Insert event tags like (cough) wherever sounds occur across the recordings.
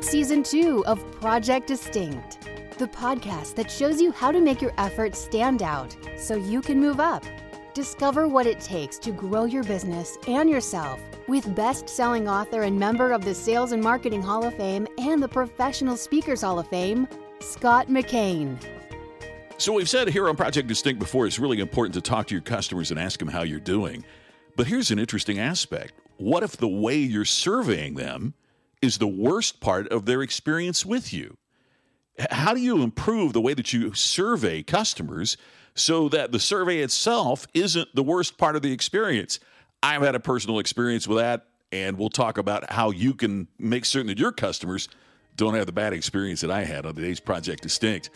Season two of Project Distinct, the podcast that shows you how to make your efforts stand out so you can move up. Discover what it takes to grow your business and yourself with best selling author and member of the Sales and Marketing Hall of Fame and the Professional Speakers Hall of Fame, Scott McKain. So, we've said here on Project Distinct before, it's really important to talk to your customers and ask them how you're doing. But here's an interesting aspect what if the way you're surveying them is the worst part of their experience with you. How do you improve the way that you survey customers so that the survey itself isn't the worst part of the experience? I've had a personal experience with that, and we'll talk about how you can make certain that your customers don't have the bad experience that I had on today's Project Distinct.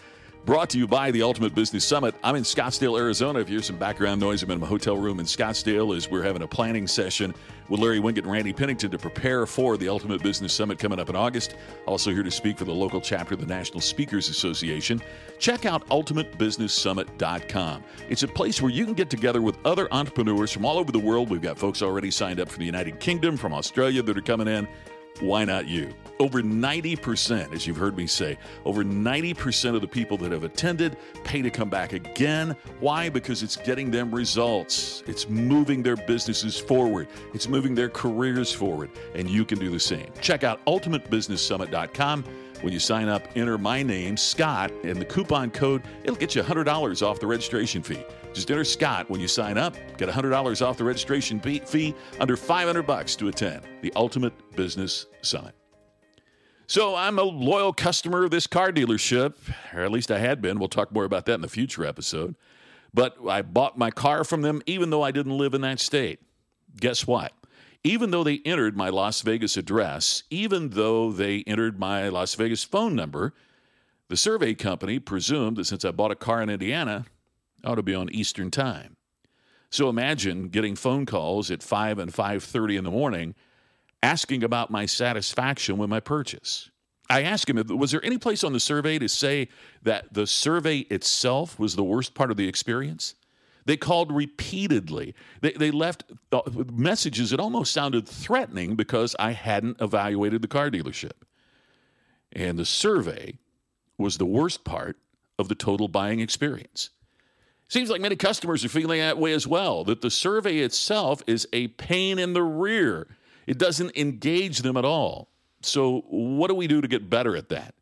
Brought to you by the Ultimate Business Summit. I'm in Scottsdale, Arizona. If you hear some background noise, I'm in my hotel room in Scottsdale as we're having a planning session with Larry Winget and Randy Pennington to prepare for the Ultimate Business Summit coming up in August. Also here to speak for the local chapter of the National Speakers Association. Check out ultimatebusinesssummit.com. It's a place where you can get together with other entrepreneurs from all over the world. We've got folks already signed up from the United Kingdom, from Australia that are coming in. Why not you? Over 90%, as you've heard me say, over 90% of the people that have attended pay to come back again. Why? Because it's getting them results. It's moving their businesses forward. It's moving their careers forward. And you can do the same. Check out ultimatebusinesssummit.com. When you sign up, enter my name, Scott, and the coupon code, it'll get you $100 off the registration fee. Just enter Scott when you sign up, get $100 off the registration fee, under 500 bucks to attend the Ultimate Business Summit. So I'm a loyal customer of this car dealership, or at least I had been. We'll talk more about that in the future episode. But I bought my car from them even though I didn't live in that state. Guess what? Even though they entered my Las Vegas address, even though they entered my Las Vegas phone number, the survey company presumed that since I bought a car in Indiana, ought to be on Eastern Time. So imagine getting phone calls at 5 and 5:30 in the morning asking about my satisfaction with my purchase. I asked him, was there any place on the survey to say that the survey itself was the worst part of the experience? They called repeatedly. They, they left messages that almost sounded threatening because I hadn't evaluated the car dealership. And the survey was the worst part of the total buying experience. Seems like many customers are feeling that way as well, that the survey itself is a pain in the rear it doesn't engage them at all. So, what do we do to get better at that?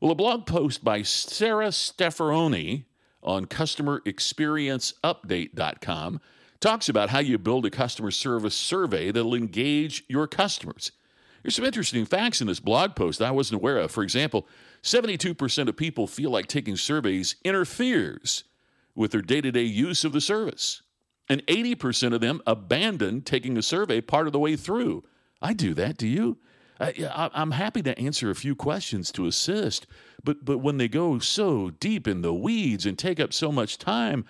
Well, a blog post by Sarah Stefaroni on customerexperienceupdate.com talks about how you build a customer service survey that'll engage your customers. There's some interesting facts in this blog post that I wasn't aware of. For example, 72% of people feel like taking surveys interferes with their day to day use of the service. And 80% of them abandon taking a survey part of the way through. I do that. Do you? I, am happy to answer a few questions to assist, but but when they go so deep in the weeds and take up so much time,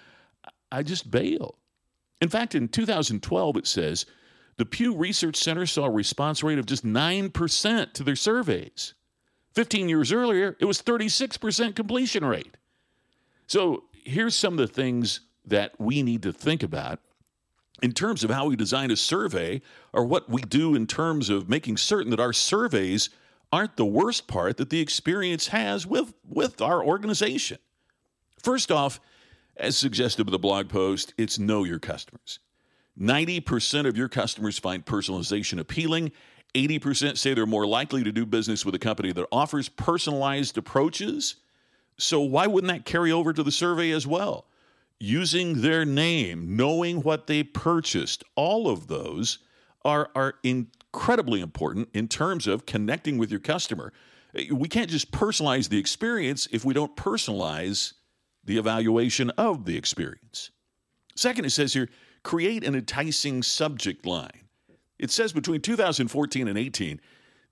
I just bail. In fact, in 2012, it says the Pew Research Center saw a response rate of just 9% to their surveys. 15 years earlier, it was 36% completion rate. So here's some of the things that we need to think about in terms of how we design a survey or what we do in terms of making certain that our surveys aren't the worst part that the experience has with, with our organization. First off, as suggested with the blog post, it's know your customers. 90% of your customers find personalization appealing. 80% say they're more likely to do business with a company that offers personalized approaches. So, why wouldn't that carry over to the survey as well? using their name, knowing what they purchased, all of those are, are incredibly important in terms of connecting with your customer. We can't just personalize the experience if we don't personalize the evaluation of the experience. Second, it says here create an enticing subject line. It says between 2014 and 18,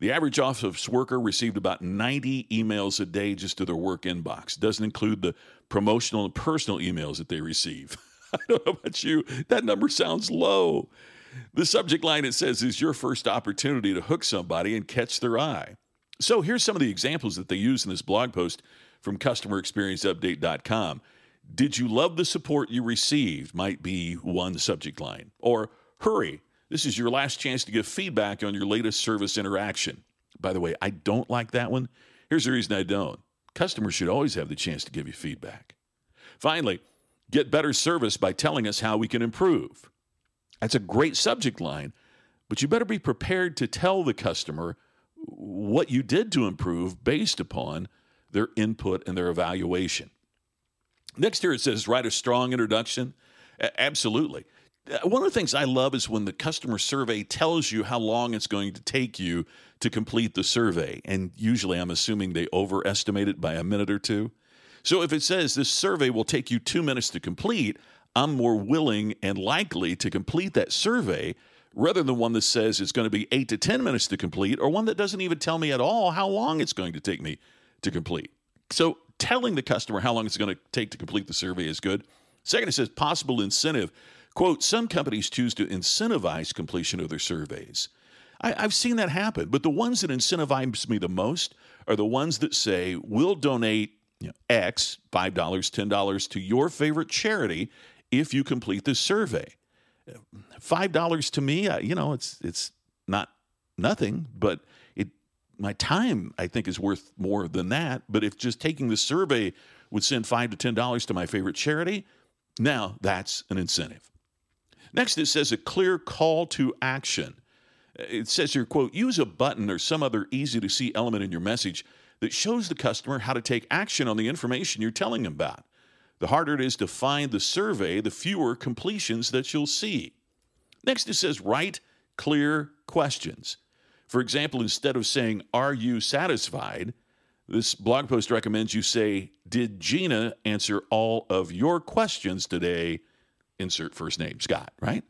the average office worker received about 90 emails a day just to their work inbox. Doesn't include the promotional and personal emails that they receive. (laughs) I don't know about you, that number sounds low. The subject line it says is your first opportunity to hook somebody and catch their eye. So here's some of the examples that they use in this blog post from customerexperienceupdate.com. Did you love the support you received? Might be one subject line. Or hurry, this is your last chance to give feedback on your latest service interaction. By the way, I don't like that one. Here's the reason I don't customers should always have the chance to give you feedback. Finally, get better service by telling us how we can improve. That's a great subject line, but you better be prepared to tell the customer what you did to improve based upon their input and their evaluation. Next here it says write a strong introduction. A- absolutely. Uh, one of the things I love is when the customer survey tells you how long it's going to take you to complete the survey. And usually I'm assuming they overestimate it by a minute or two. So if it says this survey will take you two minutes to complete, I'm more willing and likely to complete that survey rather than one that says it's going to be eight to 10 minutes to complete or one that doesn't even tell me at all how long it's going to take me to complete. So telling the customer how long it's going to take to complete the survey is good. Second, it says possible incentive. Quote, some companies choose to incentivize completion of their surveys. I, have seen that happen, but the ones that incentivize me the most are the ones that say, we'll donate you know, X, $5, $10 to your favorite charity if you complete this survey. $5 to me, you know, it's, it's not nothing, but it, my time, I think, is worth more than that. But if just taking the survey would send 5 to $10 to my favorite charity, now that's an incentive. Next, it says a clear call to action. It says here, quote, use a button or some other easy to see element in your message that shows the customer how to take action on the information you're telling them about. The harder it is to find the survey, the fewer completions that you'll see. Next, it says write clear questions. For example, instead of saying, Are you satisfied? This blog post recommends you say, Did Gina answer all of your questions today? Insert first name, Scott, right?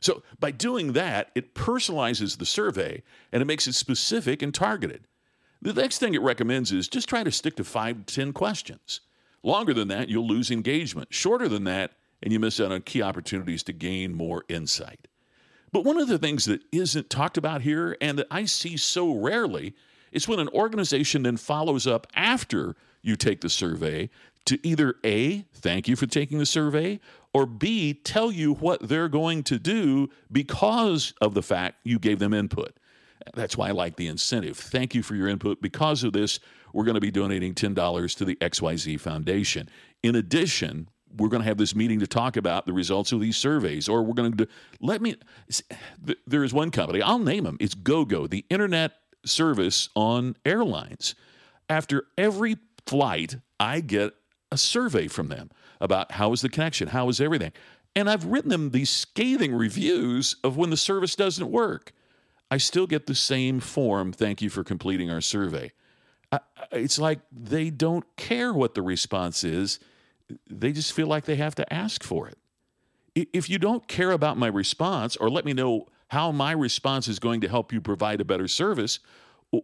So by doing that, it personalizes the survey and it makes it specific and targeted. The next thing it recommends is just try to stick to five to 10 questions. Longer than that, you'll lose engagement. Shorter than that, and you miss out on key opportunities to gain more insight. But one of the things that isn't talked about here and that I see so rarely is when an organization then follows up after you take the survey to either A, thank you for taking the survey, or B, tell you what they're going to do because of the fact you gave them input. That's why I like the incentive. Thank you for your input. Because of this, we're going to be donating $10 to the XYZ Foundation. In addition, we're going to have this meeting to talk about the results of these surveys, or we're going to let me. There is one company, I'll name them. It's GoGo, the internet service on airlines. After every flight, I get a survey from them about how is the connection, how is everything. And I've written them these scathing reviews of when the service doesn't work. I still get the same form, thank you for completing our survey. it's like they don't care what the response is, they just feel like they have to ask for it. If you don't care about my response or let me know how my response is going to help you provide a better service,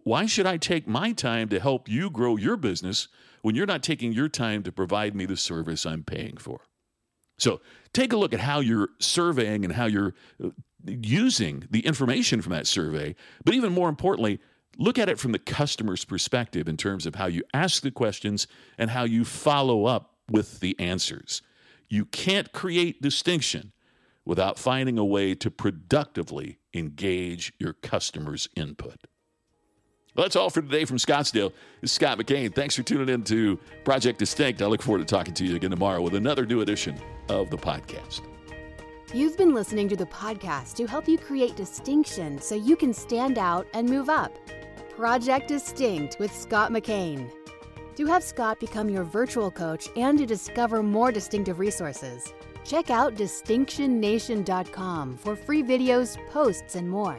why should I take my time to help you grow your business when you're not taking your time to provide me the service I'm paying for? So take a look at how you're surveying and how you're uh, using the information from that survey. But even more importantly, look at it from the customer's perspective in terms of how you ask the questions and how you follow up with the answers. You can't create distinction without finding a way to productively engage your customer's input. Well, that's all for today from Scottsdale. This is Scott McKain. Thanks for tuning in to Project Distinct. I look forward to talking to you again tomorrow with another new edition of the podcast. You've been listening to the podcast to help you create distinction so you can stand out and move up. Project Distinct with Scott McKain. To have Scott become your virtual coach and to discover more distinctive resources, check out distinctionnation.com for free videos, posts, and more.